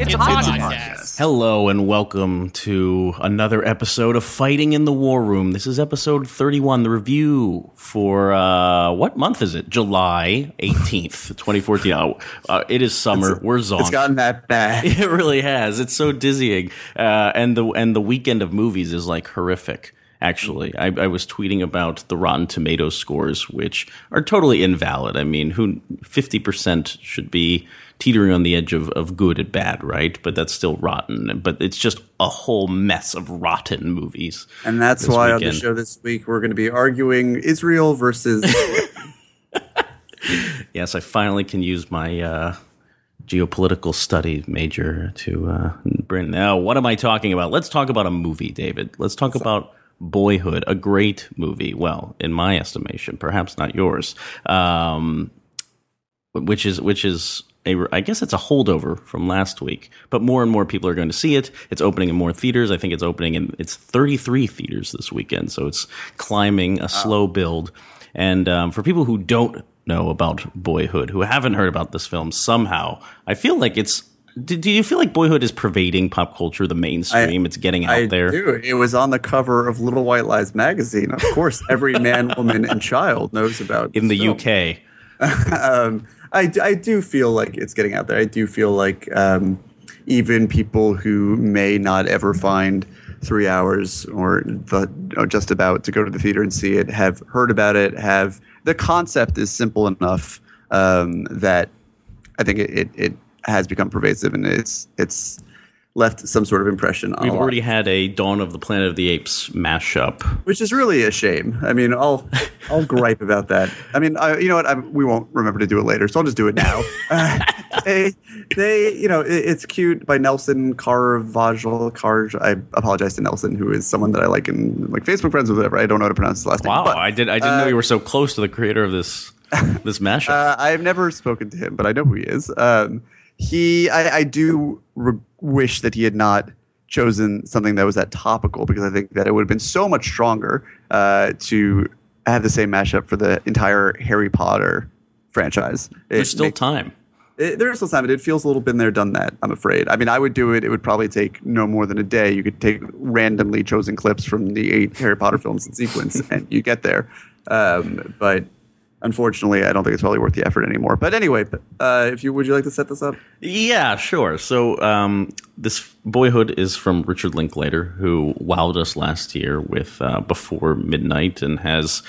It's, a podcast. Hello and welcome to another episode of Fighting in the War Room. This is episode 31, the review for uh, what month is it? July 18th, 2014. Oh, uh, it is summer. It's, We're zonked. It's gotten that bad. It really has. It's so dizzying. Uh, and the and the weekend of movies is like horrific. Actually, I, I was tweeting about the Rotten Tomatoes scores, which are totally invalid. I mean, who fifty percent should be teetering on the edge of, of good and bad, right? But that's still rotten. But it's just a whole mess of rotten movies. And that's why on the show this week we're going to be arguing Israel versus. Yes, I finally can use my uh, geopolitical study major to uh, bring. Now, what am I talking about? Let's talk about a movie, David. Let's talk about Boyhood, a great movie. Well, in my estimation, perhaps not yours. Um, which is which is a, I guess it's a holdover from last week, but more and more people are going to see it. It's opening in more theaters. I think it's opening in it's 33 theaters this weekend, so it's climbing a slow build. And um, for people who don't know about Boyhood, who haven't heard about this film, somehow I feel like it's. Do, do you feel like Boyhood is pervading pop culture, the mainstream? it's getting out I there. do. It was on the cover of Little White Lies magazine. Of course, every man, woman, and child knows about in the film. UK. um, I, I do feel like it's getting out there. I do feel like um, even people who may not ever find three hours or, the, or just about to go to the theater and see it have heard about it. Have the concept is simple enough um, that I think it, it, it has become pervasive and it's it's left some sort of impression on We've already had a Dawn of the Planet of the Apes mashup. which is really a shame. I mean, I'll I'll gripe about that. I mean, I, you know what? I, we won't remember to do it later, so I'll just do it now. Uh, they, they, you know, it, it's cute by Nelson Carvajal. Carj. I apologize to Nelson, who is someone that I like in like Facebook friends with whatever. I don't know how to pronounce his last name. Wow, I did I didn't know you were so close to the creator of this this mashup. Uh, I've never spoken to him, but I know who he is. Um, he, I, I do re- wish that he had not chosen something that was that topical because I think that it would have been so much stronger uh, to have the same mashup for the entire Harry Potter franchise. There's still makes- time. it, there's still time. but It feels a little been there, done that. I'm afraid. I mean, I would do it. It would probably take no more than a day. You could take randomly chosen clips from the eight Harry Potter films in sequence, and you get there. Um, but unfortunately, I don't think it's probably worth the effort anymore. But anyway, uh, if you would you like to set this up? Yeah, sure. So um, this Boyhood is from Richard Linklater, who wowed us last year with uh, Before Midnight and has.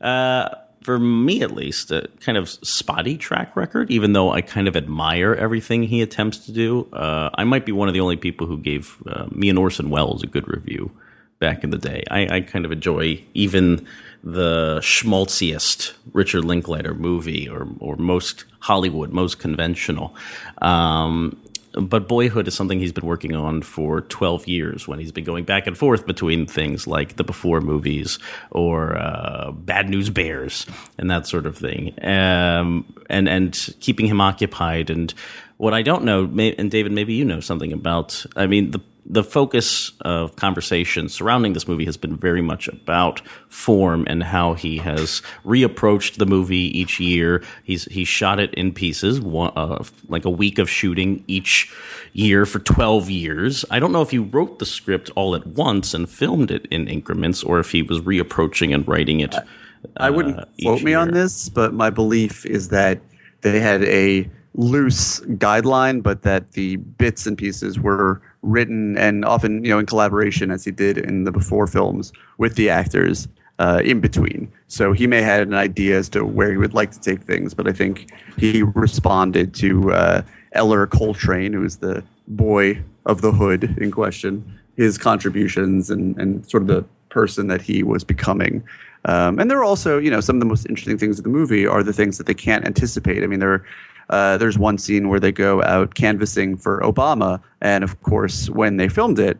Uh, for me, at least, a kind of spotty track record. Even though I kind of admire everything he attempts to do, uh, I might be one of the only people who gave uh, me and Orson Welles a good review back in the day. I, I kind of enjoy even the schmaltziest Richard Linklater movie, or or most Hollywood, most conventional. Um, but Boyhood is something he's been working on for 12 years when he's been going back and forth between things like the Before movies or uh, Bad News Bears and that sort of thing. Um, and, and keeping him occupied. And what I don't know, may, and David, maybe you know something about, I mean, the the focus of conversation surrounding this movie has been very much about form and how he has reapproached the movie each year. He's he shot it in pieces, one, uh, like a week of shooting each year for twelve years. I don't know if he wrote the script all at once and filmed it in increments, or if he was reapproaching and writing it. I wouldn't uh, quote me on this, but my belief is that they had a loose guideline, but that the bits and pieces were written and often, you know, in collaboration, as he did in the before films with the actors uh, in between. So he may have had an idea as to where he would like to take things, but I think he responded to uh, Ellar Coltrane, who is the boy of the hood in question, his contributions and, and sort of the person that he was becoming. Um, and there are also, you know, some of the most interesting things of the movie are the things that they can't anticipate. I mean, there, uh, there's one scene where they go out canvassing for Obama, and of course, when they filmed it,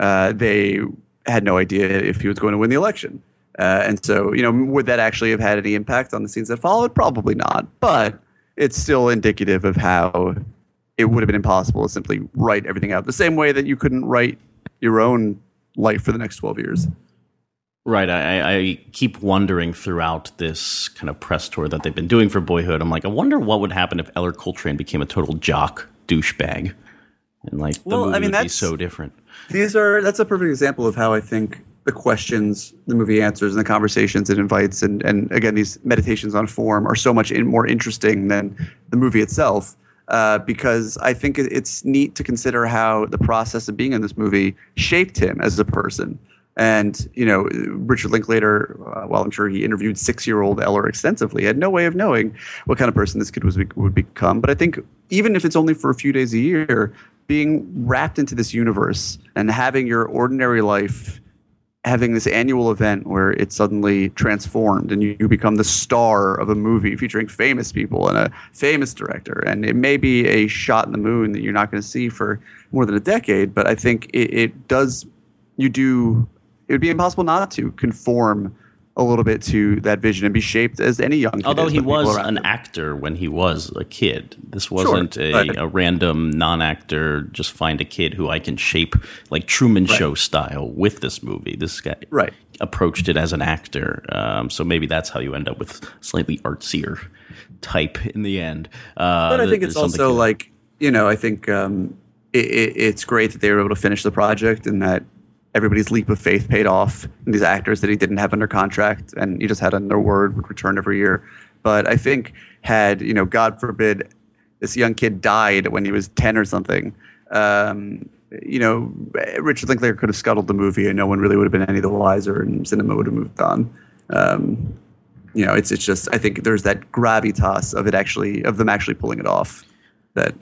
uh, they had no idea if he was going to win the election. Uh, and so, you know, would that actually have had any impact on the scenes that followed? Probably not. But it's still indicative of how it would have been impossible to simply write everything out the same way that you couldn't write your own life for the next 12 years. Right. I, I, keep wondering throughout this kind of press tour that they've been doing for Boyhood. I'm like, I wonder what would happen if Ellar Coltrane became a total jock douchebag, and like the well, movie I mean, would be so different. These are that's a perfect example of how I think the questions the movie answers and the conversations it invites, and and again, these meditations on form are so much in, more interesting than the movie itself. Uh, because I think it's neat to consider how the process of being in this movie shaped him as a person. And you know, Richard Linklater, uh, while I'm sure he interviewed six-year-old Ellar extensively, had no way of knowing what kind of person this kid was would become. But I think even if it's only for a few days a year, being wrapped into this universe and having your ordinary life having this annual event where it's suddenly transformed and you, you, become the star of a movie featuring famous people and a famous director. And it may be a shot in the moon that you're not going to see for more than a decade, but I think it, it does, you do it would be impossible not to conform a little bit to that vision and be shaped as any young. Kid. Although he was an him. actor when he was a kid, this wasn't sure, a, a, random non-actor. Just find a kid who I can shape like Truman right. Show style with this movie. This guy right. approached it as an actor, um, so maybe that's how you end up with slightly artsier type in the end. Uh, but I think it's also like you know I think um, it, it, it's great that they were able to finish the project and that everybody's leap of faith paid off. And these actors that he didn't have under contract and he just had on their word would return every year. But I think had you know, God forbid, this young kid died when he was ten or something. Um, you know, Richard Linklater could have scuttled the movie, and no one really would have been any the wiser, and cinema would have moved on. Um, you know, it's it's just I think there's that gravitas of it actually of them actually pulling it off that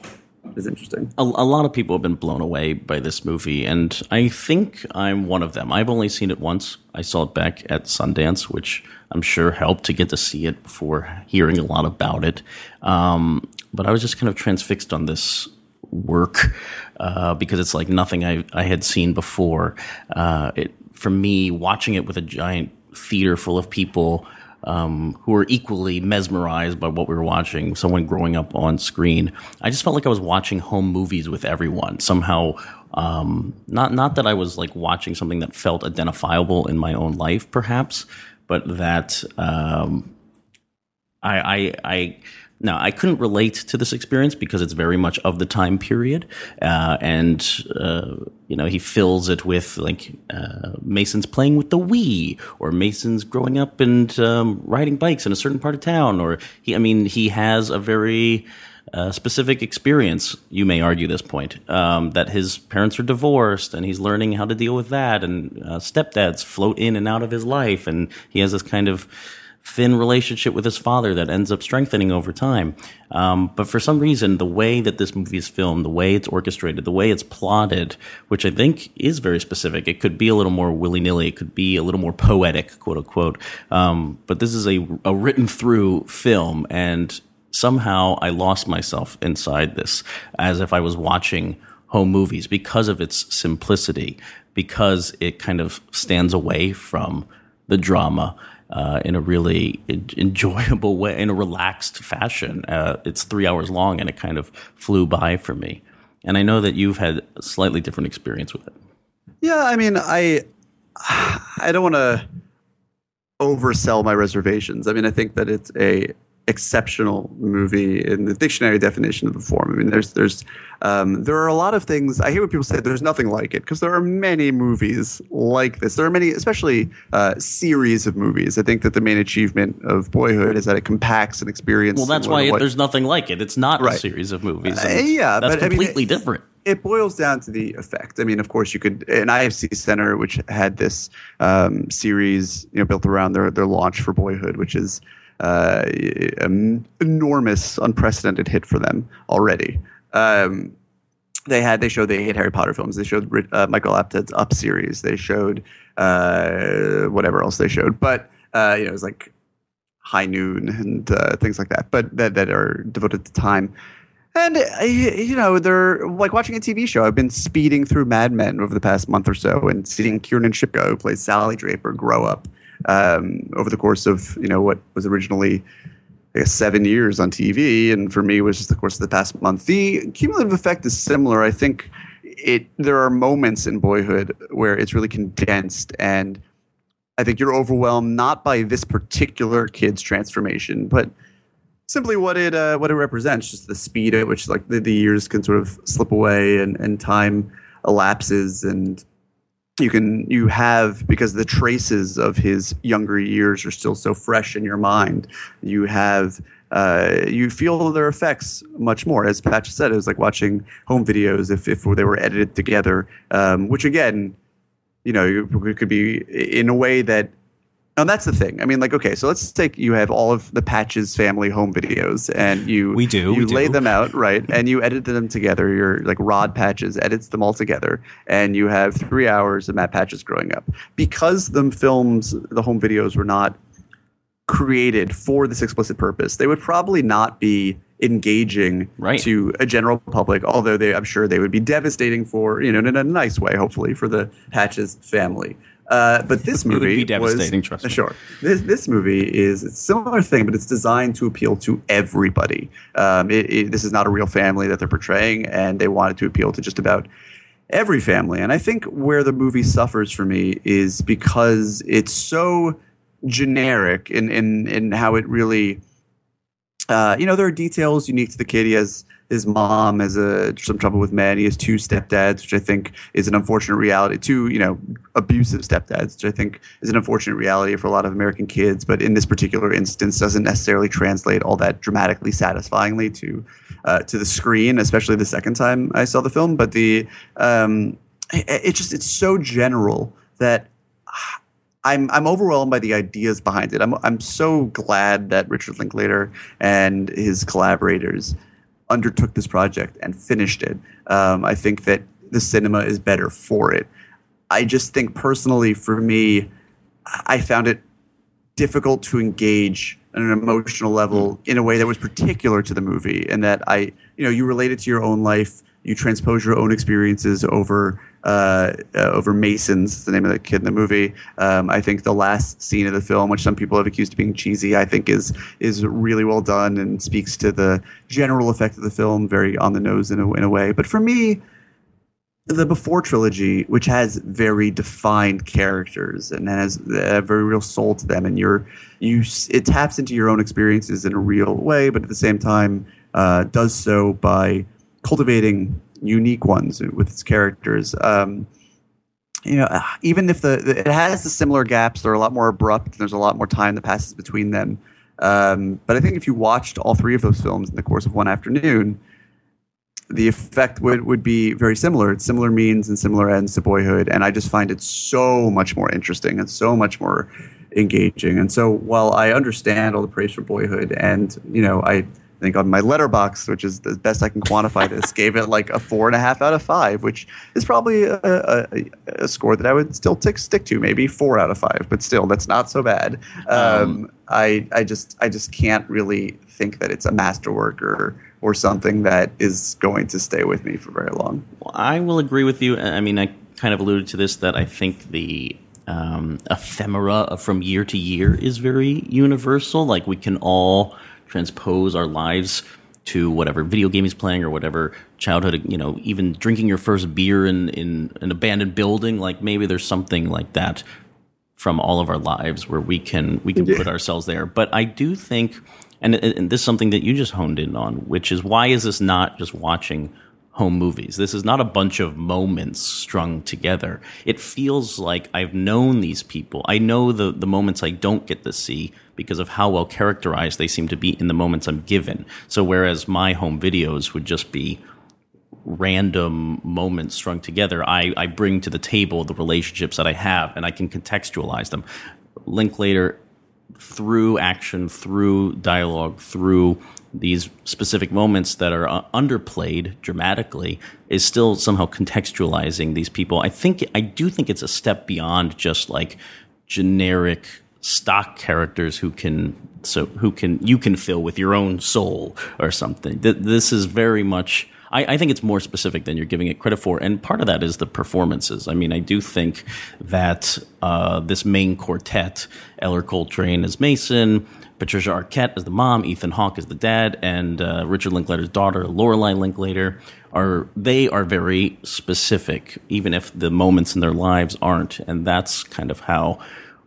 is interesting. A, a, lot of people have been blown away by this movie, and I think I'm one of them. I've only seen it once. I saw it back at Sundance, which I'm sure helped to get to see it before hearing a lot about it. Um, but I was just kind of transfixed on this work uh, because it's like nothing I, I had seen before. Uh, it, for me, watching it with a giant theater full of people um, who were equally mesmerized by what we were watching, someone growing up on screen. I just felt like I was watching home movies with everyone. Somehow, um, not not that I was like watching something that felt identifiable in my own life, perhaps, but that um, I, I, I now, I couldn't relate to this experience because it's very much of the time period, uh, and uh, you know he fills it with like uh, Mason's playing with the Wii, or Mason's growing up and um, riding bikes in a certain part of town, or he. I mean, he has a very uh, specific experience. You may argue this point um, that his parents are divorced, and he's learning how to deal with that, and uh, stepdads float in and out of his life, and he has this kind of thin relationship with his father that ends up strengthening over time. Um, but for some reason, the way that this movie is filmed, the way it's orchestrated, the way it's plotted, which I think is very specific, it could be a little more willy nilly, it could be a little more poetic, quote unquote. Um, but this is a, a written through film, and somehow I lost myself inside this as if I was watching home movies because of its simplicity, because it kind of stands away from the drama uh, in a really enjoyable way, in a relaxed fashion. Uh, it's three hours long, and it kind of flew by for me. And I know that you've had a slightly different experience with it. Yeah, I mean, I I don't want to oversell my reservations. I mean, I think that it's a exceptional movie in the dictionary definition of the form. I mean, there's there's um, there are a lot of things. I hear what people say there's nothing like it because there are many movies like this. There are many, especially uh, series of movies. I think that the main achievement of Boyhood is that it compacts an experience. Well, that's why it, there's nothing like it. It's not right. a series of movies. Uh, yeah, that's but, completely I mean, different it boils down to the effect. I mean, of course, you could an IFC Center, which had this um, series, you know, built around their their launch for Boyhood, which is uh, an enormous, unprecedented hit for them already. Um, they had they showed the eight Harry Potter films. They showed uh, Michael Apted's Up series. They showed uh, whatever else they showed, but uh, you know it was like High Noon and uh, things like that. But that that are devoted to time. And uh, you know they're like watching a TV show. I've been speeding through Mad Men over the past month or so, and seeing Kiernan Shipka, who plays Sally Draper, grow up um, over the course of you know what was originally I guess seven years on TV, and for me was just the course of the past month. The cumulative effect is similar. I think it there are moments in Boyhood where it's really condensed, and I think you're overwhelmed not by this particular kid's transformation, but simply what it uh, what it represents, just the speed at which like the, the years can sort of slip away and, and time elapses and you can you have because the traces of his younger years are still so fresh in your mind you have uh, you feel their effects much more. As patch said it was like watching home videos if, if they were edited together um, which again you know it could be in a way that and that's the thing. I mean, like, okay, so let's take you have all of the Patches family home videos, and you we do you we lay do. them out right, and you edit them together. You're like Rod Patches edits them all together, and you have three hours of Matt Patches growing up because the films, the home videos were not created for this explicit purpose. They would probably not be engaging Right. to a general public, although they, I'm sure they would be devastating for you know in a nice way, hopefully for the Patches family. Uh, but this would movie be devastating, was, trust me. Sure, this this movie is a similar thing, but it's designed to appeal to everybody. Um, it, it, this is not a real family that they're portraying, and they wanted to appeal to just about every family. And I think where the movie suffers for me is because it's so generic in in in how it really uh, you know, there are details unique to the kid. He has his mom has a, some trouble with men. He has two stepdads, which I think is an unfortunate reality. Two, you know, abusive stepdads, which I think is an unfortunate reality for a lot of American kids. But in this particular instance, doesn't necessarily translate all that dramatically satisfyingly to uh, to the screen, especially the second time I saw the film. But the um, it, it just it's so general that I'm I'm overwhelmed by the ideas behind it. I'm I'm so glad that Richard Linklater and his collaborators undertook this project and finished it. Um, I think that the cinema is better for it. I just think personally, for me, I found it difficult to engage on an emotional level in a way that was particular to the movie, and that I, you know, you relate it to your own life. You transpose your own experiences over uh, uh, over Mason's, the name of the kid in the movie. Um, I think the last scene of the film, which some people have accused of being cheesy, I think is is really well done and speaks to the general effect of the film, very on the nose in a, in a way. But for me, the Before trilogy, which has very defined characters and has a very real soul to them, and you're you it taps into your own experiences in a real way, but at the same time uh, does so by cultivating unique ones with its characters. Um, you know, even if the, it has the similar gaps, they're a lot more abrupt. There's a lot more time that passes between them. Um, but I think if you watched all three of those films in the course of one afternoon, the effect would, would be very similar. It's similar means and similar ends to Boyhood, and I just find it so much more interesting and so much more engaging. And so, while I understand all the praise for Boyhood, and you know, I think on my Letterboxd, which is the best I can quantify this, gave it like a four and a half out of five, which is probably a, a, a score that I would still tick, stick to, maybe four out of five, but still, that's not so bad. Um, I I just I just can't really think that it's a masterwork or or something that is going to stay with me for very long. Well, I will agree with you. I mean, I kind of alluded to this that I think the um, ephemera from year to year is very universal. Like we can all transpose our lives to whatever video game he's playing or whatever childhood, you know, even drinking your first beer in, in an abandoned building. Like maybe there's something like that from all of our lives where we can we can put ourselves there. But I do think, and, and this is something that you just honed in on, which is why is this not just watching home movies? This is not a bunch of moments strung together. It feels like I've known these people. I know the the moments I don't get to see because of how well characterized they seem to be in the moments I'm given. So whereas my home videos would just be random moments strung together, I, I bring to the table the relationships that I have and I can contextualize them. Linklater, through action, through dialogue, through these specific moments that are uh, underplayed dramatically, is still somehow contextualizing these people. I think, I do think it's a step beyond just like generic stock characters who can so who can you can fill with your own soul or something. Th- This is very much I, I, think it's more specific than you're giving it credit for, and part of that is the performances. I mean, I do think that uh, this main quartet, Ellar Coltrane as Mason, Patricia Arquette as the mom, Ethan Hawke as the dad, and uh, Richard Linklater's daughter, Lorelei Linklater, are they are very specific, even if the moments in their lives aren't, and that's kind of how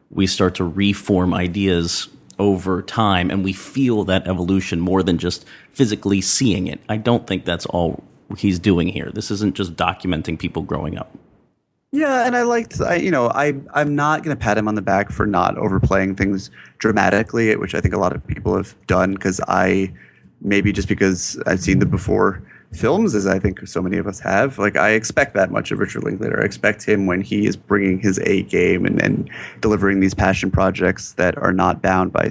we start to reform ideas over time, and we feel that evolution more than just physically seeing it. I don't think that's all he's doing here. This isn't just documenting people growing up. Yeah, and I liked, I, you know, I I'm not going to pat him on the back for not overplaying things dramatically, which I think a lot of people have done because I maybe just because I've seen the before films, as I think so many of us have. Like I expect that much of Richard Linklater. I expect him when he is bringing his A game and, and delivering these passion projects that are not bound by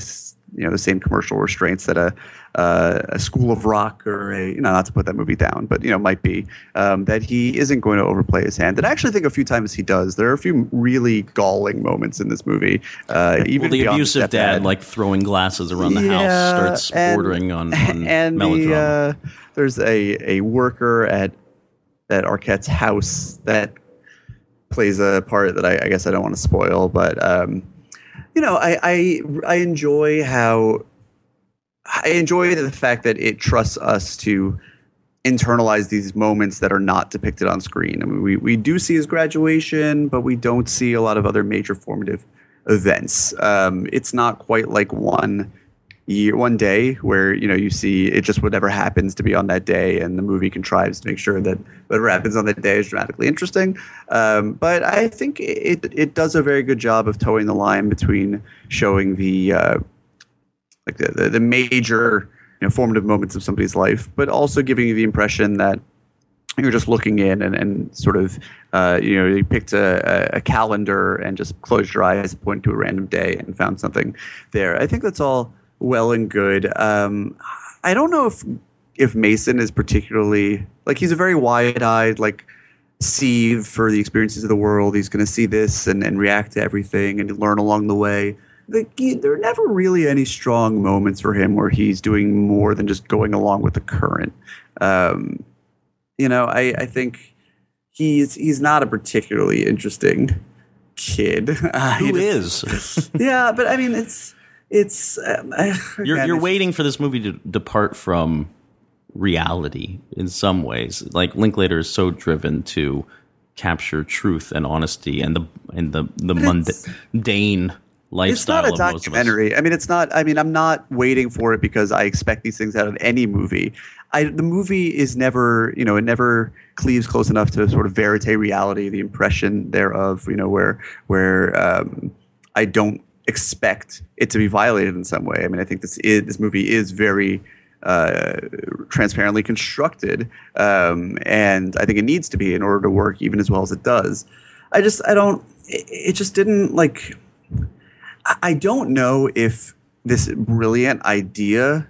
you know the same commercial restraints that a uh, a School of Rock or a you know not to put that movie down, but you know might be um, that he isn't going to overplay his hand. And I actually think a few times he does. There are a few really galling moments in this movie. Uh, even well, the abusive dad, dad, like throwing glasses around the yeah, house, starts bordering and, on, on and melodrama. The, uh, there's a a worker at at Arquette's house that plays a part that I, I guess I don't want to spoil, but. Um, you know, I, I I enjoy how I enjoy the fact that it trusts us to internalize these moments that are not depicted on screen. I mean, we, we do see his graduation, but we don't see a lot of other major formative events. Um, it's not quite like one year, one day where you know you see it just whatever happens to be on that day, and the movie contrives to make sure that whatever happens on that day is dramatically interesting. Um, but I think it it does a very good job of towing the line between showing the uh, like the, the, the major you know, formative moments of somebody's life, but also giving you the impression that you're just looking in and, and sort of uh, you know you picked a, a, calendar and just closed your eyes point to a random day and found something there i think that's all well and good um, i don't know if if mason is particularly like he's a very wide-eyed like sieve for the experiences of the world he's going to see this and, and react to everything and learn along the way the, there are never really any strong moments for him where he's doing more than just going along with the current. Um, you know, I, I think he's he's not a particularly interesting kid. Who is? yeah, but I mean, it's it's. Um, you're you're waiting for this movie to depart from reality in some ways. Like Linklater is so driven to capture truth and honesty and the and the the mundane lifestyle. It's not a documentary. I mean, it's not. I mean, I'm not waiting for it because I expect these things out of any movie. I, the movie is never, you know, it never cleaves close enough to sort of verite reality, the impression thereof, you know, where where um, I don't expect it to be violated in some way. I mean, I think this is, this movie is very uh, transparently constructed, um, and I think it needs to be in order to work even as well as it does. I just I don't. It, it just didn't like I don't know if this brilliant idea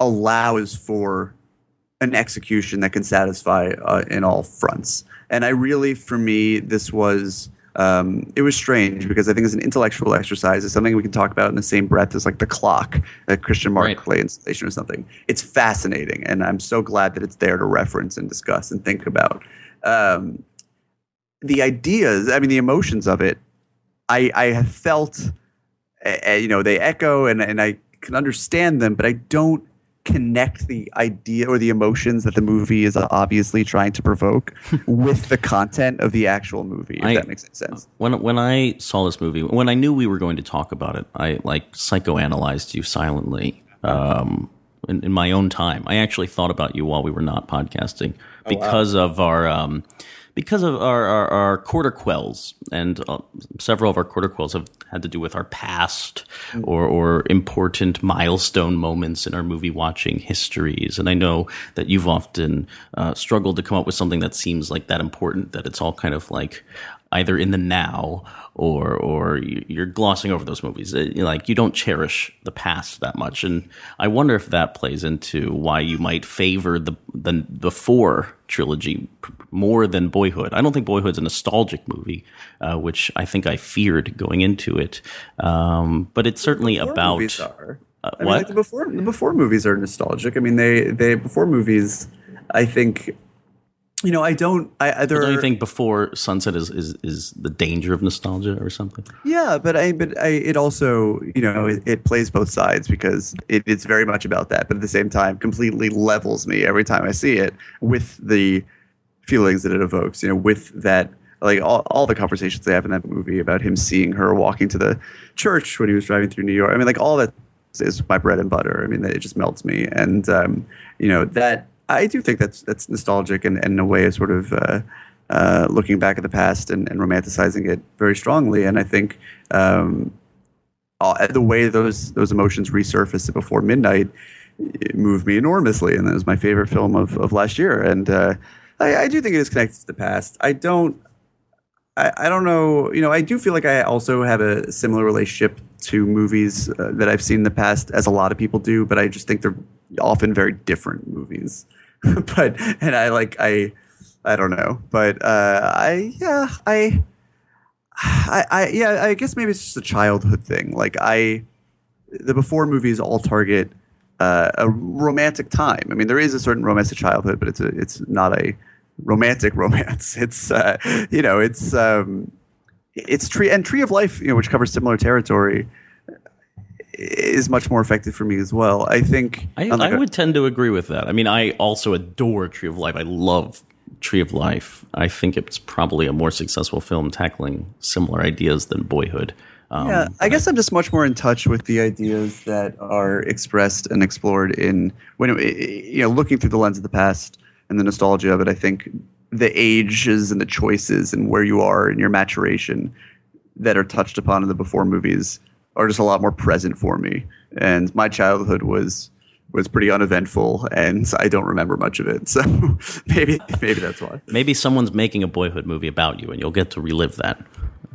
allows for an execution that can satisfy uh, in all fronts. And I really, for me, this was um, it was strange because I think it's an intellectual exercise. It's something we can talk about in the same breath as like the clock, a Christian Mark right. Clay installation or something. It's fascinating, and I'm so glad that it's there to reference and discuss and think about. Um, the ideas, I mean, the emotions of it I I have felt, uh, you know, they echo and and I can understand them, but I don't connect the idea or the emotions that the movie is obviously trying to provoke with the content of the actual movie if I, that makes sense when when i saw this movie when i knew we were going to talk about it i like psychoanalyzed you silently um, in, in, my own time i actually thought about you while we were not podcasting because oh, wow. of our um, because of our, our, our quarter quells, and uh, several of our quarter quells have had to do with our past or, or important milestone moments in our movie watching histories. And I know that you've often uh, struggled to come up with something that seems like that important that it's all kind of like either in the now or or you're glossing over those movies. Like you don't cherish the past that much, and I wonder if that plays into why you might favor the the before trilogy more than Boyhood. I don't think Boyhood's a nostalgic movie, uh, which I think I feared going into it. Um, but it's certainly about. Uh, I mean, like the before the before movies are nostalgic. I mean, they they before movies I think you know, I don't. I, I there Don't you think before sunset is, is is the danger of nostalgia or something? Yeah, but I but I it also you know it, it plays both sides because it, it's very much about that, but at the same time completely levels me every time I see it with the feelings that it evokes. You know, with that like all, all the conversations they have in that movie about him seeing her walking to the church when he was driving through New York. I mean, like all that is my bread and butter. I mean, it just melts me, and um, you know that I do think that's that's nostalgic and, and in a way is sort of. Uh, uh, looking back at the past and, and romanticizing it very strongly. And I think um, the way those those emotions resurfaced before midnight it moved me enormously, and that was my favorite film of, of last year. And uh, I, I do think it is connected to the past. I don't. I, I don't know. You know, I do feel like I also have a similar relationship to movies uh, that I've seen in the past, as a lot of people do. But I just think they're often very different movies. but and I like I I don't know, but uh, I yeah I, I I yeah I guess maybe it's just a childhood thing. Like I, the before movies all target uh, a romantic time. I mean, there is a certain romance to childhood, but it's a it's not a romantic romance. It's uh, you know it's um, it's tree and Tree of Life, you know, which covers similar territory, is much more effective for me as well. I think I, would tend to agree with that. I mean, I also adore Tree of Life. I love Tree of Life. I think it's probably a more successful film tackling similar ideas than Boyhood. Um, Yeah, I guess I'm just much more in touch with the ideas that are expressed and explored in when it, you know looking through the lens of the past and the nostalgia of it. I think the ages and the choices and where you are in your maturation that are touched upon in the before movies are just a lot more present for me. And my childhood was was pretty uneventful, and I don't remember much of it. So maybe maybe that's why. maybe someone's making a Boyhood movie about you, and you'll get to relive that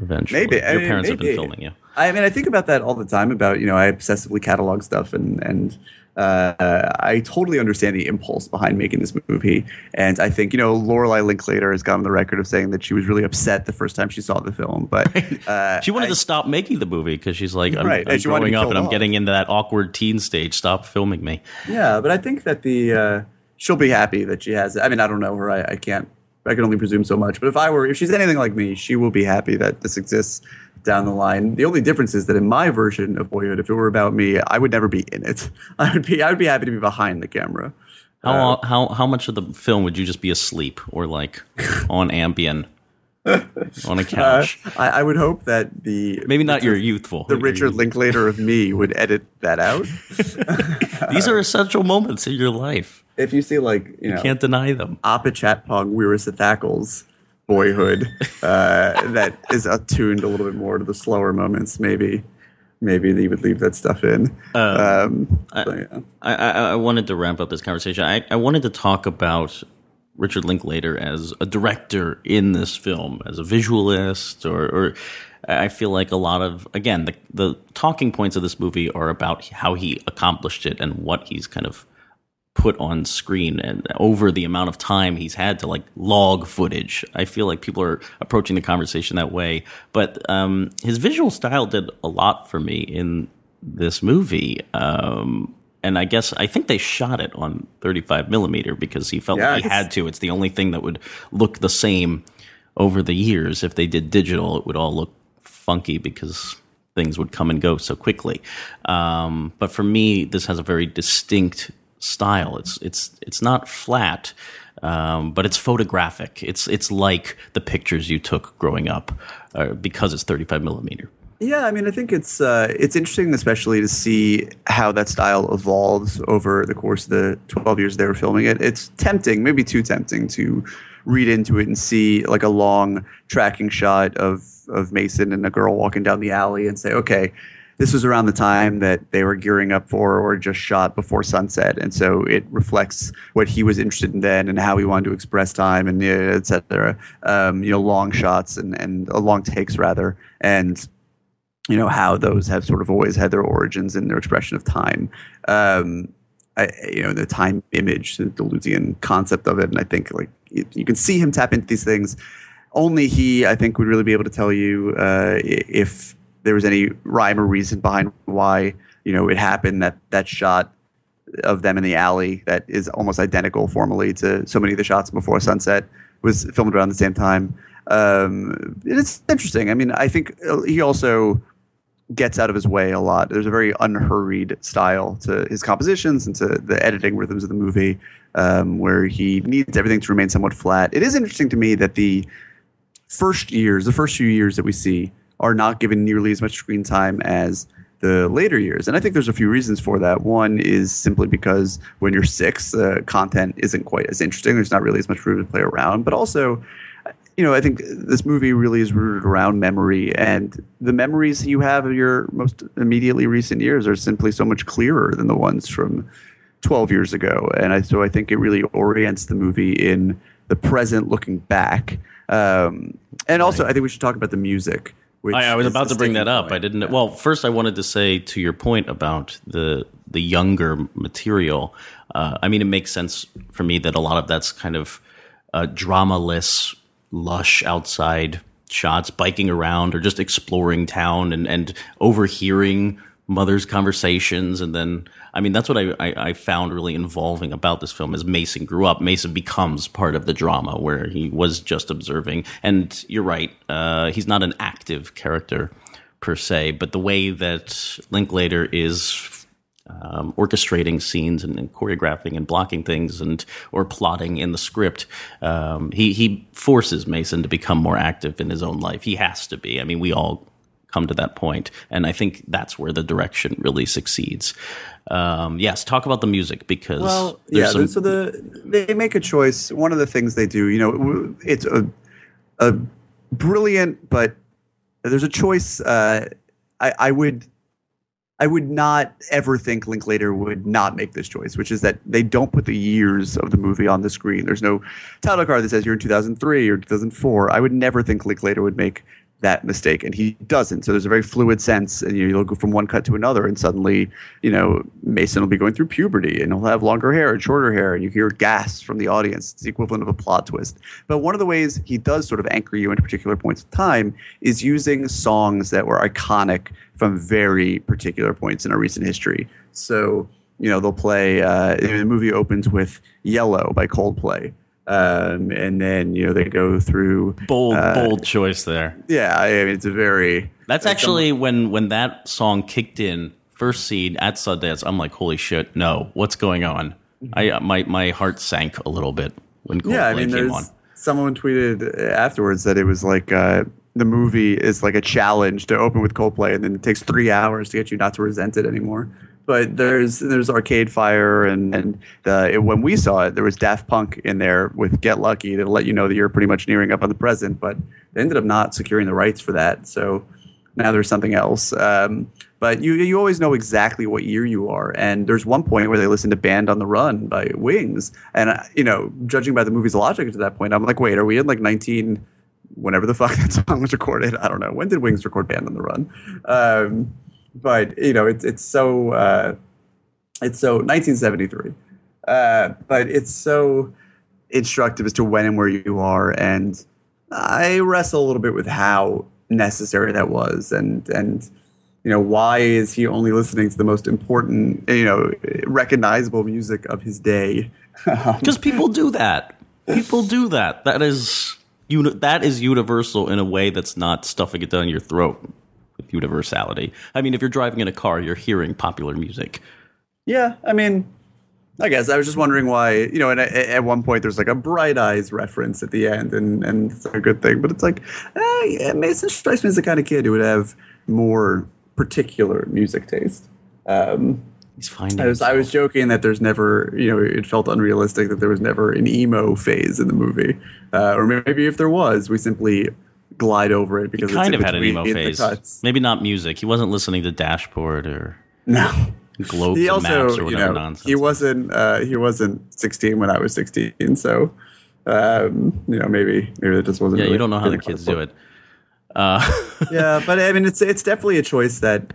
eventually. Maybe I your mean, parents have been filming you. I mean, I think about that all the time. About you know, I obsessively catalog stuff, and and uh, I totally understand the impulse behind making this movie. And I think you know, Lorelei Linklater has gone on the record of saying that she was really upset the first time she saw the film, but uh, She wanted I- to stop making the movie because she's like, I'm, Right, I'm and growing up and I'm off. getting into that awkward teen stage. Stop filming me. Yeah, but I think that the uh, she'll be happy that she has. it. I mean, I don't know her. I, I can't. I can only presume so much. But if I were, if she's anything like me, she will be happy that this exists down the line. The only difference is that in my version of Boyhood, if it were about me, I would never be in it. I would be. I would be happy to be behind the camera. How Uh, how how much of the film would you just be asleep or like on Ambien on a Uh, couch? I, I would hope that the Maybe not your youthful. the Richard Linklater of me would edit that out. These are essential moments in your life. If you see like you know Can't deny them. Apichatpong Weerasethakul's boyhood uh, that is attuned a little bit more to the slower moments, maybe maybe they would leave that stuff in. um, so, yeah. I, I, I wanted to wrap up this conversation. I, I wanted to talk about Richard Linklater as a director in this film, as a visualist, or, or I feel like a lot of again the the talking points of this movie are about how he accomplished it and what he's kind of put on screen and over the amount of time he's had to like log footage. I feel like people are approaching the conversation that way. But um, his visual style did a lot for me in this movie. Um, and I guess I think they shot it on 35 millimeter because he felt Yeah, like he had to. It's the only thing that would look the same over the years. If they did digital, it would all look funky because things would come and go so quickly. Um, but for me, this has a very distinct style. It's it's it's not flat, um, but it's photographic. It's it's like the pictures you took growing up, uh, because it's 35 millimeter. Yeah, I mean, I think it's uh, it's interesting, especially to see how that style evolves over the course of the twelve years they were filming it. It's tempting, maybe too tempting, to read into it and see like a long tracking shot of of Mason and a girl walking down the alley and say, okay, this was around the time that they were gearing up for or just shot before sunset, and so it reflects what he was interested in then and how he wanted to express time and et cetera. Um, you know, long shots and and uh, long takes rather, and you know how those have sort of always had their origins in their expression of time. Um, I, you know, the time image, the Deleuzian concept of it, and I think like you, you can see him tap into these things. Only he, I think, would really be able to tell you uh, if there was any rhyme or reason behind why you know it happened that that shot of them in the alley that is almost identical formally to so many of the shots before sunset was filmed around the same time. Um, it's interesting. I mean i think uh, he also gets out of his way a lot. There's a very unhurried style to his compositions and to the editing rhythms of the movie um, where he needs everything to remain somewhat flat. It is interesting to me that the first years the first few years that we see are not given nearly as much screen time as the later years. And I think there's a few reasons for that. One is simply because when you're six, uh, content isn't quite as interesting. There's not really as much room to play around. But also, you know, I think this movie really is rooted around memory, and the memories you have of your most immediately recent years are simply so much clearer than the ones from 12 years ago. And I, so I think it really orients the movie in the present looking back. Um, and also, I think we should talk about the music. I, I, was about to bring that up. Point. I didn't. Well, first, I wanted to say to your point about the the younger material. Uh, I mean, it makes sense for me that a lot of that's kind of uh, dramaless, lush outside shots, biking around or just exploring town and and overhearing mother's conversations and then i mean that's what I, I, I, found really involving about this film as mason grew up mason becomes part of the drama where he was just observing. And you're right uh, he's not an active character per se but the way that linklater is um, orchestrating scenes and, and, choreographing and blocking things and or plotting in the script um, he, he forces mason to become more active in his own life. He has to be. I mean we all come to that point. And I think that's where the direction really succeeds. Um, yes, talk about the music because well, yeah. Some- so the they make a choice. One of the things they do, you know, it's a a brilliant, but there's a choice. Uh, I, I would. I would not ever think Linklater would not make this choice, which is that they don't put the years of the movie on the screen. There's no title card that says you're in 2003 or 2004. I would never think Linklater would make that mistake and he doesn't. So there's a very fluid sense and you will go from one cut to another and suddenly you know mason will be going through puberty and he'll have longer hair and shorter hair and you hear gasps from the audience. It's the equivalent of a plot twist. But one of the ways he does sort of anchor you into particular points of time is using songs that were iconic from very particular points in our recent history. So you know they'll play uh, the movie opens with yellow by coldplay um, and then you know they go through bold, uh, bold choice there. Yeah, I mean it's a very. That's actually some, when when that song kicked in first seed at Sundance. I'm like, holy shit, no, what's going on? Mm-hmm. I my my heart sank a little bit when Coldplay yeah, I mean, came on. Someone tweeted afterwards that it was like uh, the movie is like a challenge to open with Coldplay, and then it takes three hours to get you not to resent it anymore but there's there's Arcade Fire and and the, it, when we saw it, there was Daft Punk in there with Get Lucky to let you know that you're pretty much nearing up on the present. But they ended up not securing the rights for that, so now there's something else. Um, but you you always know exactly what year you are. And there's one point where they listen to "Band on the Run" by Wings, and uh, you know, judging by the movie's logic to that point, I'm like, wait, are we in like 19? Whenever the fuck that song was recorded, I don't know. When did Wings record "Band on the Run"? Um, but you know, it's it's so uh, it's so 1973, uh, but it's so instructive as to when and where you are, and I wrestle a little bit with how necessary that was, and and you know why is he only listening to the most important, you know, recognizable music of his day? Because people do that. People do that. That is. Uni- that is universal in a way that's not stuffing it down your throat with universality. I mean, if you're driving in a car, you're hearing popular music. Yeah, I mean, I guess I was just wondering why, you know, and at, one point there's like a Bright Eyes reference at the end, and and it's a good thing. But it's like, eh, yeah, Mason strikes me as the kind of kid who would have more particular music taste. Um, He's finding. I was I was joking that there's never, you know, it felt unrealistic that there was never an emo phase in the movie, uh, or maybe if there was, we simply glide over it because he kind of had an emo phase. Maybe not music. He wasn't listening to Dashboard or no globes he also, maps or whatever you know, nonsense. He wasn't. Uh, he wasn't 16 when I was 16. So um, you know, maybe maybe it just wasn't. Yeah, really you don't know how the kids do it. Uh. yeah, but I mean, it's it's definitely a choice that,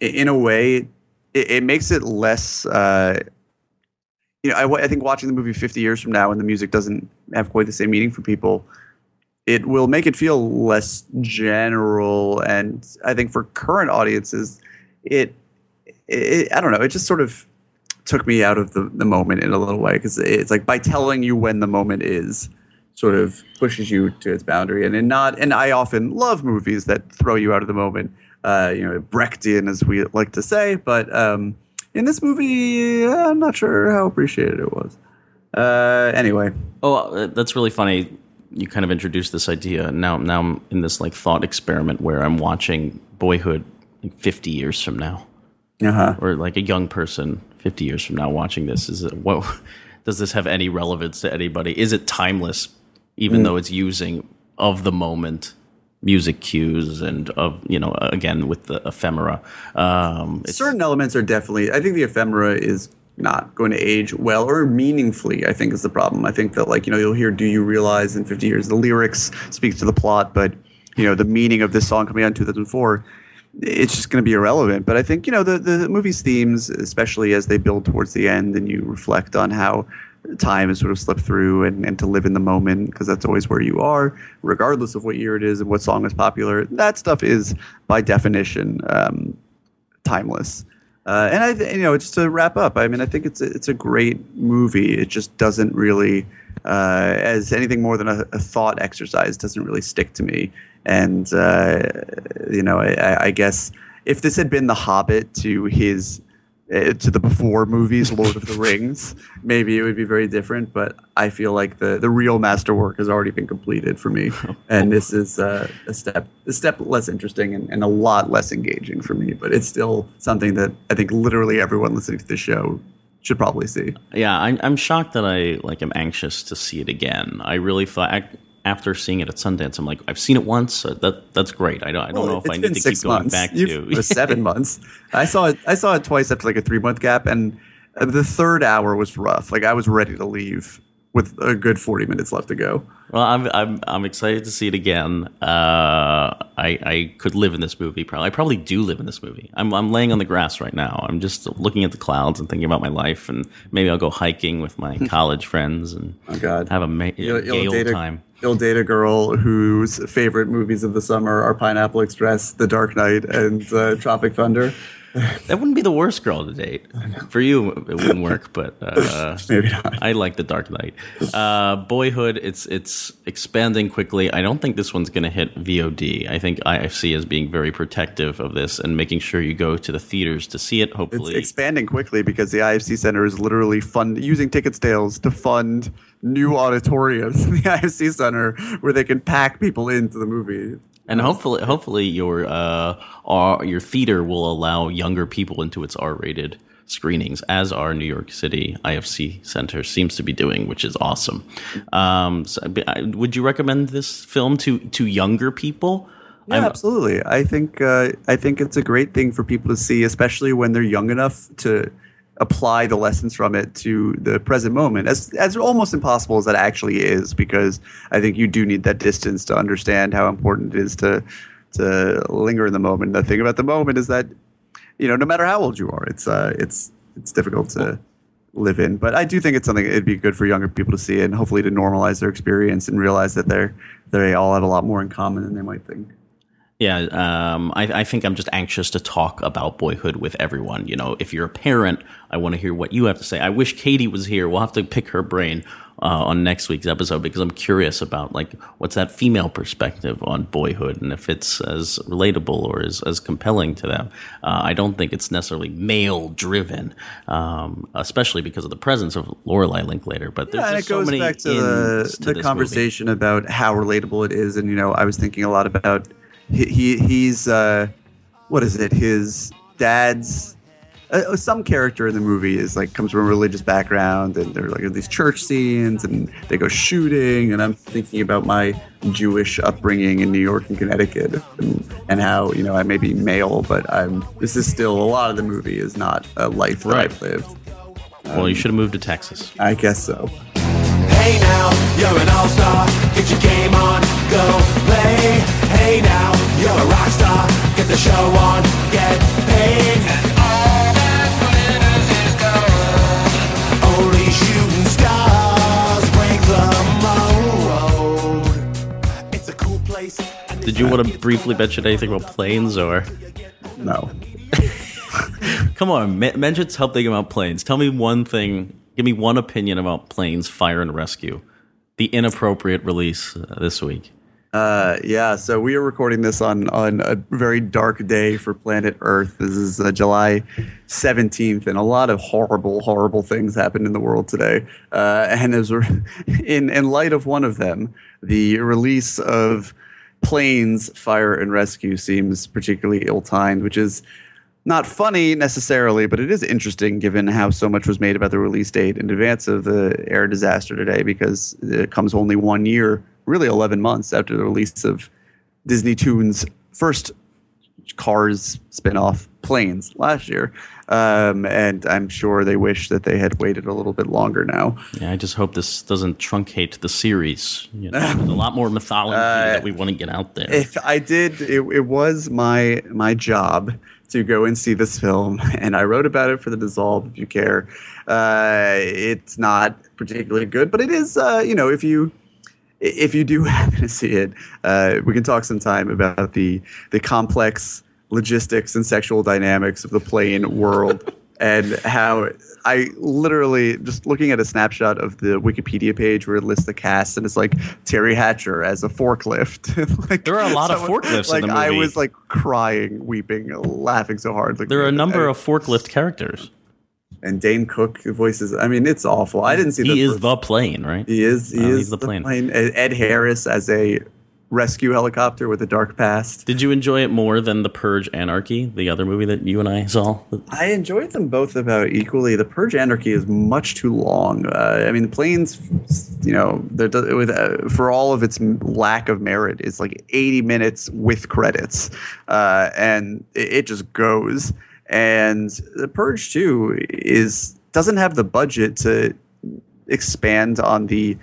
in a way, it, it makes it less. Uh, you know, I, I think watching the movie 50 years from now, when the music doesn't have quite the same meaning for people, it will make it feel less general and i think for current audiences it, it i don't know it just sort of took me out of the, the moment in a little way because it's like by telling you when the moment is sort of pushes you to its boundary and, and not and I often love movies that throw you out of the moment. Uh, you know Brechtian as we like to say but um, in this movie I'm not sure how appreciated it was. Uh, anyway. Oh, that's really funny. You kind of introduced this idea. Now, now I'm in this like thought experiment where I'm watching Boyhood like 50 years from now, uh-huh. or like a young person 50 years from now watching this. Is it what? Does this have any relevance to anybody? Is it timeless, even though it's using of the moment music cues and of you know again with the ephemera? Um, certain elements are definitely i think the ephemera is not going to age well or meaningfully i think is the problem i think that like you know you'll hear do you realize in 50 years the lyrics speaks to the plot but you know the meaning of this song coming out in 2004 it's just going to be irrelevant but i think you know the, the movie's themes especially as they build towards the end and you reflect on how time has sort of slipped through and, and to live in the moment because that's always where you are regardless of what year it is and what song is popular that stuff is by definition um, timeless. Uh, and I, th- you know, just to wrap up, I mean, I think it's a, it's a great movie. It just doesn't really, uh, as anything more than a, a thought exercise, doesn't really stick to me. And uh, you know, I- I, guess if this had been The Hobbit to his to the before movies, Lord of the Rings, maybe it would be very different. But I feel like the the real masterwork has already been completed for me, and this is uh, a step a step less interesting and, and a lot less engaging for me. But it's still something that I think literally everyone listening to the show should probably see. yeah, I'm, I'm shocked that I like am anxious to see it again. I really thought I, after seeing it at Sundance, I'm like, I've seen it once. So that that's great. I don't I don't know if I need to six keep going months. back You've- to seven months. I saw it. I saw it twice after like a three month gap, and uh, the third hour was rough. Like I was ready to leave with a good forty minutes left to go. Well, I'm I'm I'm excited to see it again. Uh, I I could live in this movie. Probably, I probably do live in this movie. I'm I'm laying on the grass right now. I'm just looking at the clouds and thinking about my life, and maybe I'll go hiking with my college friends and Oh God. have a ma- You'll, you'll date a, time. You'll date a girl whose favorite movies of the summer are Pineapple Express, The Dark Knight, and uh, Tropic Thunder. That wouldn't be the worst girl to date. For you, it wouldn't work, but uh, Maybe not. I like The Dark Knight. Uh, Boyhood, it's it's expanding quickly. I don't think this one's going to hit VOD. I think IFC is being very protective of this and making sure you go to the theaters to see it. Hopefully, it's expanding quickly because the IFC Center is literally fund using ticket sales to fund new auditoriums in the IFC Center where they can pack people into the movie. and hopefully, hopefully your uh, R, your theater will allow younger people into its R-rated screenings, as our New York City IFC Center seems to be doing, which is awesome. Um, so, I- would you recommend this film to to younger people? Yeah, I'm- absolutely. I think uh, I think it's a great thing for people to see, especially when they're young enough to apply the lessons from it to the present moment. As as almost impossible as that actually is, because I think you do need that distance to understand how important it is to to linger in the moment. The thing about the moment is that you know, no matter how old you are, it's uh, it's it's difficult to live in. But I do think it's something it'd be good for younger people to see and hopefully to normalize their experience and realize that they're they all have a lot more in common than they might think. Yeah, um, I, I think I'm just anxious to talk about boyhood with everyone. You know, if you're a parent, I want to hear what you have to say. I wish Katie was here. We'll have to pick her brain uh, on next week's episode because I'm curious about like what's that female perspective on boyhood and if it's as relatable or as, as compelling to them. Uh, I don't think it's necessarily male driven, um, especially because of the presence of Lorelei Linklater. But there's Yeah, it just so goes many back to the, to the conversation about how relatable it is, and you know, I was thinking a lot about he, he he's uh, what is it? His dad's uh, some character in the movie is like comes from a religious background, and there are like these church scenes, and they go shooting, and I'm thinking about my Jewish upbringing in New York and Connecticut, and, and how you know I may be male, but I'm this is still a lot of the movie is not a life that Right. I've lived. Movie. Well, you should have moved to Texas. I guess so. Hey now, you're an all-star. Get your game on, go play. Hey now, you're a rock star. Get the show on, get paid. And all that glitters is gold. Only shooting stars break the mold. It's a cool place. Did you want to briefly mention anything about planes or? No. Come on, men- mention something about planes. Tell me one thing. Give me one opinion about planes, fire and rescue. The inappropriate release uh, this week. Uh, yeah, so we are recording this on on a very dark day for planet Earth. This is uh, July 17th, and a lot of horrible, horrible things happened in the world today. Uh, and as in in light of one of them, the release of Planes, Fire and Rescue seems particularly ill-timed, which is not funny necessarily, but it is interesting given how so much was made about the release date in advance of the air disaster today because it comes only one year, really 11 months after the release of DisneyToon's first Cars spin-off Planes last year. Um, and I'm sure they wish that they had waited a little bit longer now. Yeah, I just hope this doesn't truncate the series. You know, a lot more mythology that we want to get out there. if I did, it, it was my my job to go and see this film, and I wrote about it for the Dissolve. If you care, uh, it's not particularly good, but it is. Uh, you know, if you if you do happen to see it, uh, we can talk some time about the the complex logistics and sexual dynamics of the plane world and how I literally just looking at a snapshot of the Wikipedia page where it lists the cast and it's like Teri Hatcher as a forklift. like, There are a lot of forklifts in Like I was like crying, weeping, laughing so hard. Like, there are a number of forklift characters. And Dane Cook voices. I mean, it's awful. I didn't see. He the is first- the plane, right? He is. He Oh, is he's the plane. Ed Ed Harris as a rescue helicopter with a dark past. Did you enjoy it more than The Purge Anarchy, the other movie that you and I saw? I enjoyed them both about equally. The Purge Anarchy is much too long. Uh, I mean, the planes, you know, with uh, for all of its lack of merit, it's like 80 minutes with credits, uh, and it, it just goes. And the Purge Two is doesn't have the budget to expand on the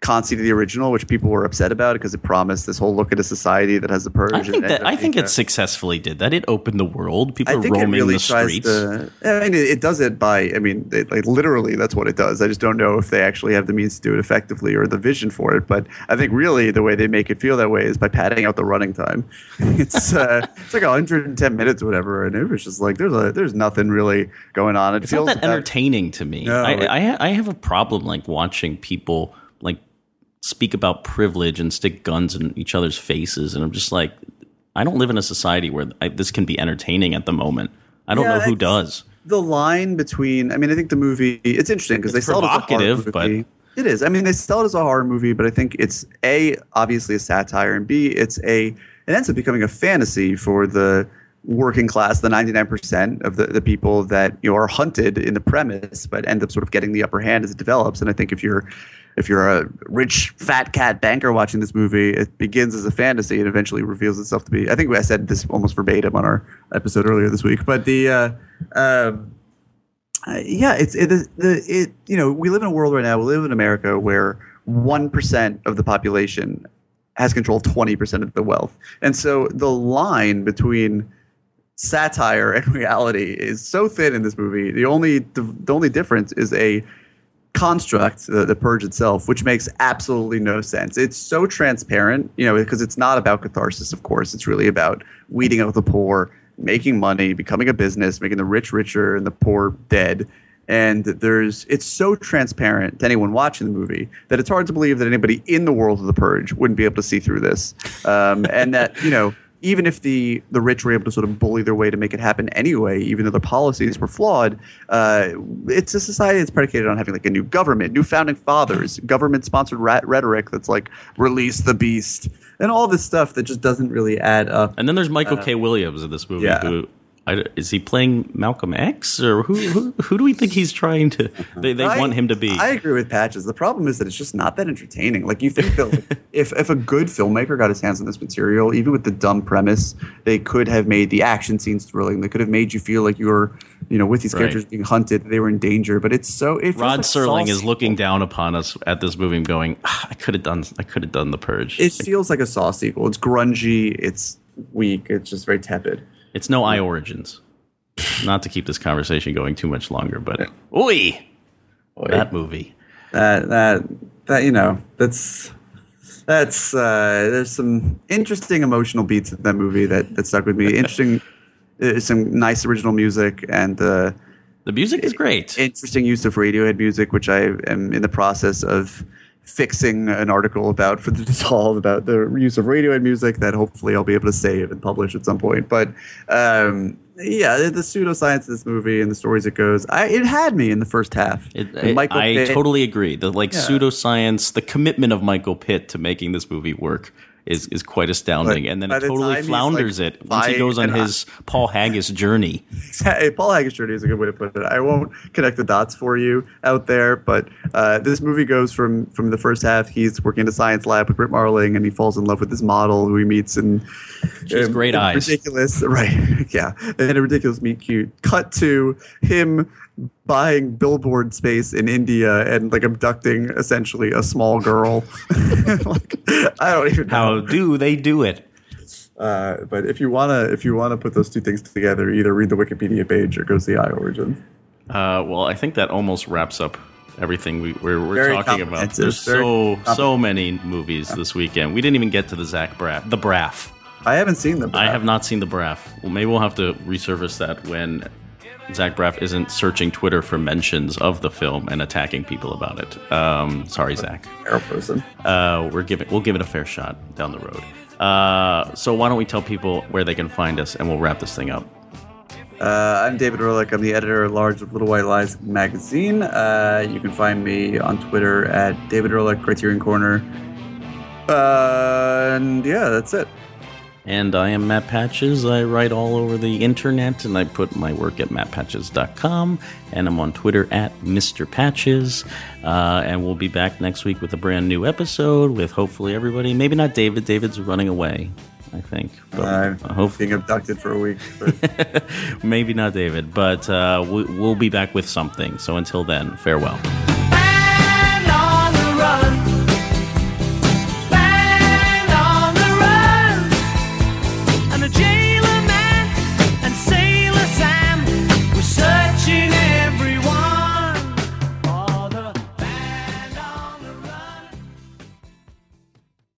conceit of the original, which people were upset about because it promised this whole look at a society that has the purge. I think that I think it successfully did that. It opened the world. People I are think it roaming really the tries streets. to. I mean, it, it does it by. I mean, it, like literally, that's what it does. I just don't know if they actually have the means to do it effectively or the vision for it. But I think really the way they make it feel that way is by padding out the running time. It's uh, it's like 110 minutes or whatever, and it was just like there's a there's nothing really going on. It It's feels not that entertaining to me. No, I, it- I, I have a problem like watching people speak about privilege and stick guns in each other's faces, and I'm just like, I don't live in a society where I, this can be entertaining at the moment. I don't Yeah, know who does. the line between I mean I think the movie it's interesting because they sell it as a horror provocative, but- movie. it is. I mean they sell it as a horror movie, but I think it's a obviously a satire and b it's a it ends up becoming a fantasy for the working class, the 99% of the, the people that you know, are hunted in the premise, but end up sort of getting the upper hand as it develops. And I think if you're if you're a rich fat cat banker watching this movie, it begins as a fantasy and eventually reveals itself to be. I think I said this almost verbatim on our episode earlier this week, but the uh, um, uh, yeah, it's it, the, it you know we live in a world right now. We live in America where one percent of the population has control twenty percent of the wealth, and so the line between satire and reality is so thin in this movie. The only the, the only difference is a construct, the, the purge itself, which makes absolutely no sense. It's so transparent, you know, because it's not about catharsis. Of course, it's really about weeding out the poor, making money, becoming a business, making the rich richer and the poor dead. And there's it's so transparent to anyone watching the movie that it's hard to believe that anybody in the world of the purge wouldn't be able to see through this, um, and that you know even if the the rich were able to sort of bully their way to make it happen anyway, even though their policies were flawed, uh, it's a society that's predicated on having like a new government, new founding fathers, government sponsored rat- rhetoric that's like release the beast and all this stuff that just doesn't really add up. And then there's Michael K. Williams in this movie. Uh, yeah. Who I, is he playing Malcolm X or who, who? Who do we think he's trying to? They, they I- want him to be. I agree with Patches. The problem is that it's just not that entertaining. Like you think that like, if if a good filmmaker got his hands on this material, even with the dumb premise, they could have made the action scenes thrilling. They could have made you feel like you were, you know, with these Right. characters being hunted, they were in danger. But it's so. It Rod like Serling is looking down upon us at this movie, and going, "Ah, "I could have done. I could have done the purge." It feels like a Saw sequel. It's grungy. It's weak. It's just very tepid. It's no I Origins. Not to keep this conversation going too much longer, but oi, that movie. that that that you know that's that's uh there's some interesting emotional beats in that movie that that stuck with me interesting uh, some nice original music and uh, The music is great. interesting use of Radiohead music, which I am in the process of fixing an article about for the dissolve about the use of Radiohead music that hopefully I'll be able to save and publish at some point. But um, yeah, the, the pseudoscience of this movie and the stories it goes, I, it had me in the first half. It, Michael I Pitt- totally agree. The like Yeah. pseudoscience, the commitment of Michael Pitt to making this movie work is is quite astounding. But and then it totally flounders like, it once he goes on an- his Paul Haggis journey. Paul Haggis journey is a good way to put it. I won't connect the dots for you out there, but uh, this movie goes from from the first half. He's working in a science lab with Brit Marling, and he falls in love with this model who he meets in. She has um, great eyes. Ridiculous, right? Yeah, and a ridiculous meet cute. Cut to him buying billboard space in India and like abducting essentially a small girl. like, I don't even know. How do they do it? Uh, but if you wanna, if you wanna put those two things together, either read the Wikipedia page or go see I Origin. Uh, well, I think that almost wraps up everything we, we're, we're talking about. There's so so many movies this weekend. We didn't even get to the Zach Braff, the Braff. I haven't seen them. I have not seen the Braff. Well, maybe we'll have to resurface that when Zach Braff isn't searching Twitter for mentions of the film and attacking people about it. Um, sorry, Zach. Arrow person. Uh, we're giving we'll give it a fair shot down the road. Uh, so why don't we tell people where they can find us, and we'll wrap this thing up. Uh, I'm David Ehrlich. I'm the editor at large of Little White Lies magazine. Uh, you can find me on Twitter at David Ehrlich Criterion Corner. Uh, and yeah, that's it. And I am Matt Patches. I write all over the internet and I put my work at mattpatches.com. And I'm on Twitter at Mr. Patches. Uh, and we'll be back next week with a brand new episode with hopefully everybody. Maybe not David. David's running away, I think. But I'm hopefully, being abducted for a week. But maybe not David. But uh, we, we'll be back with something. So until then, farewell.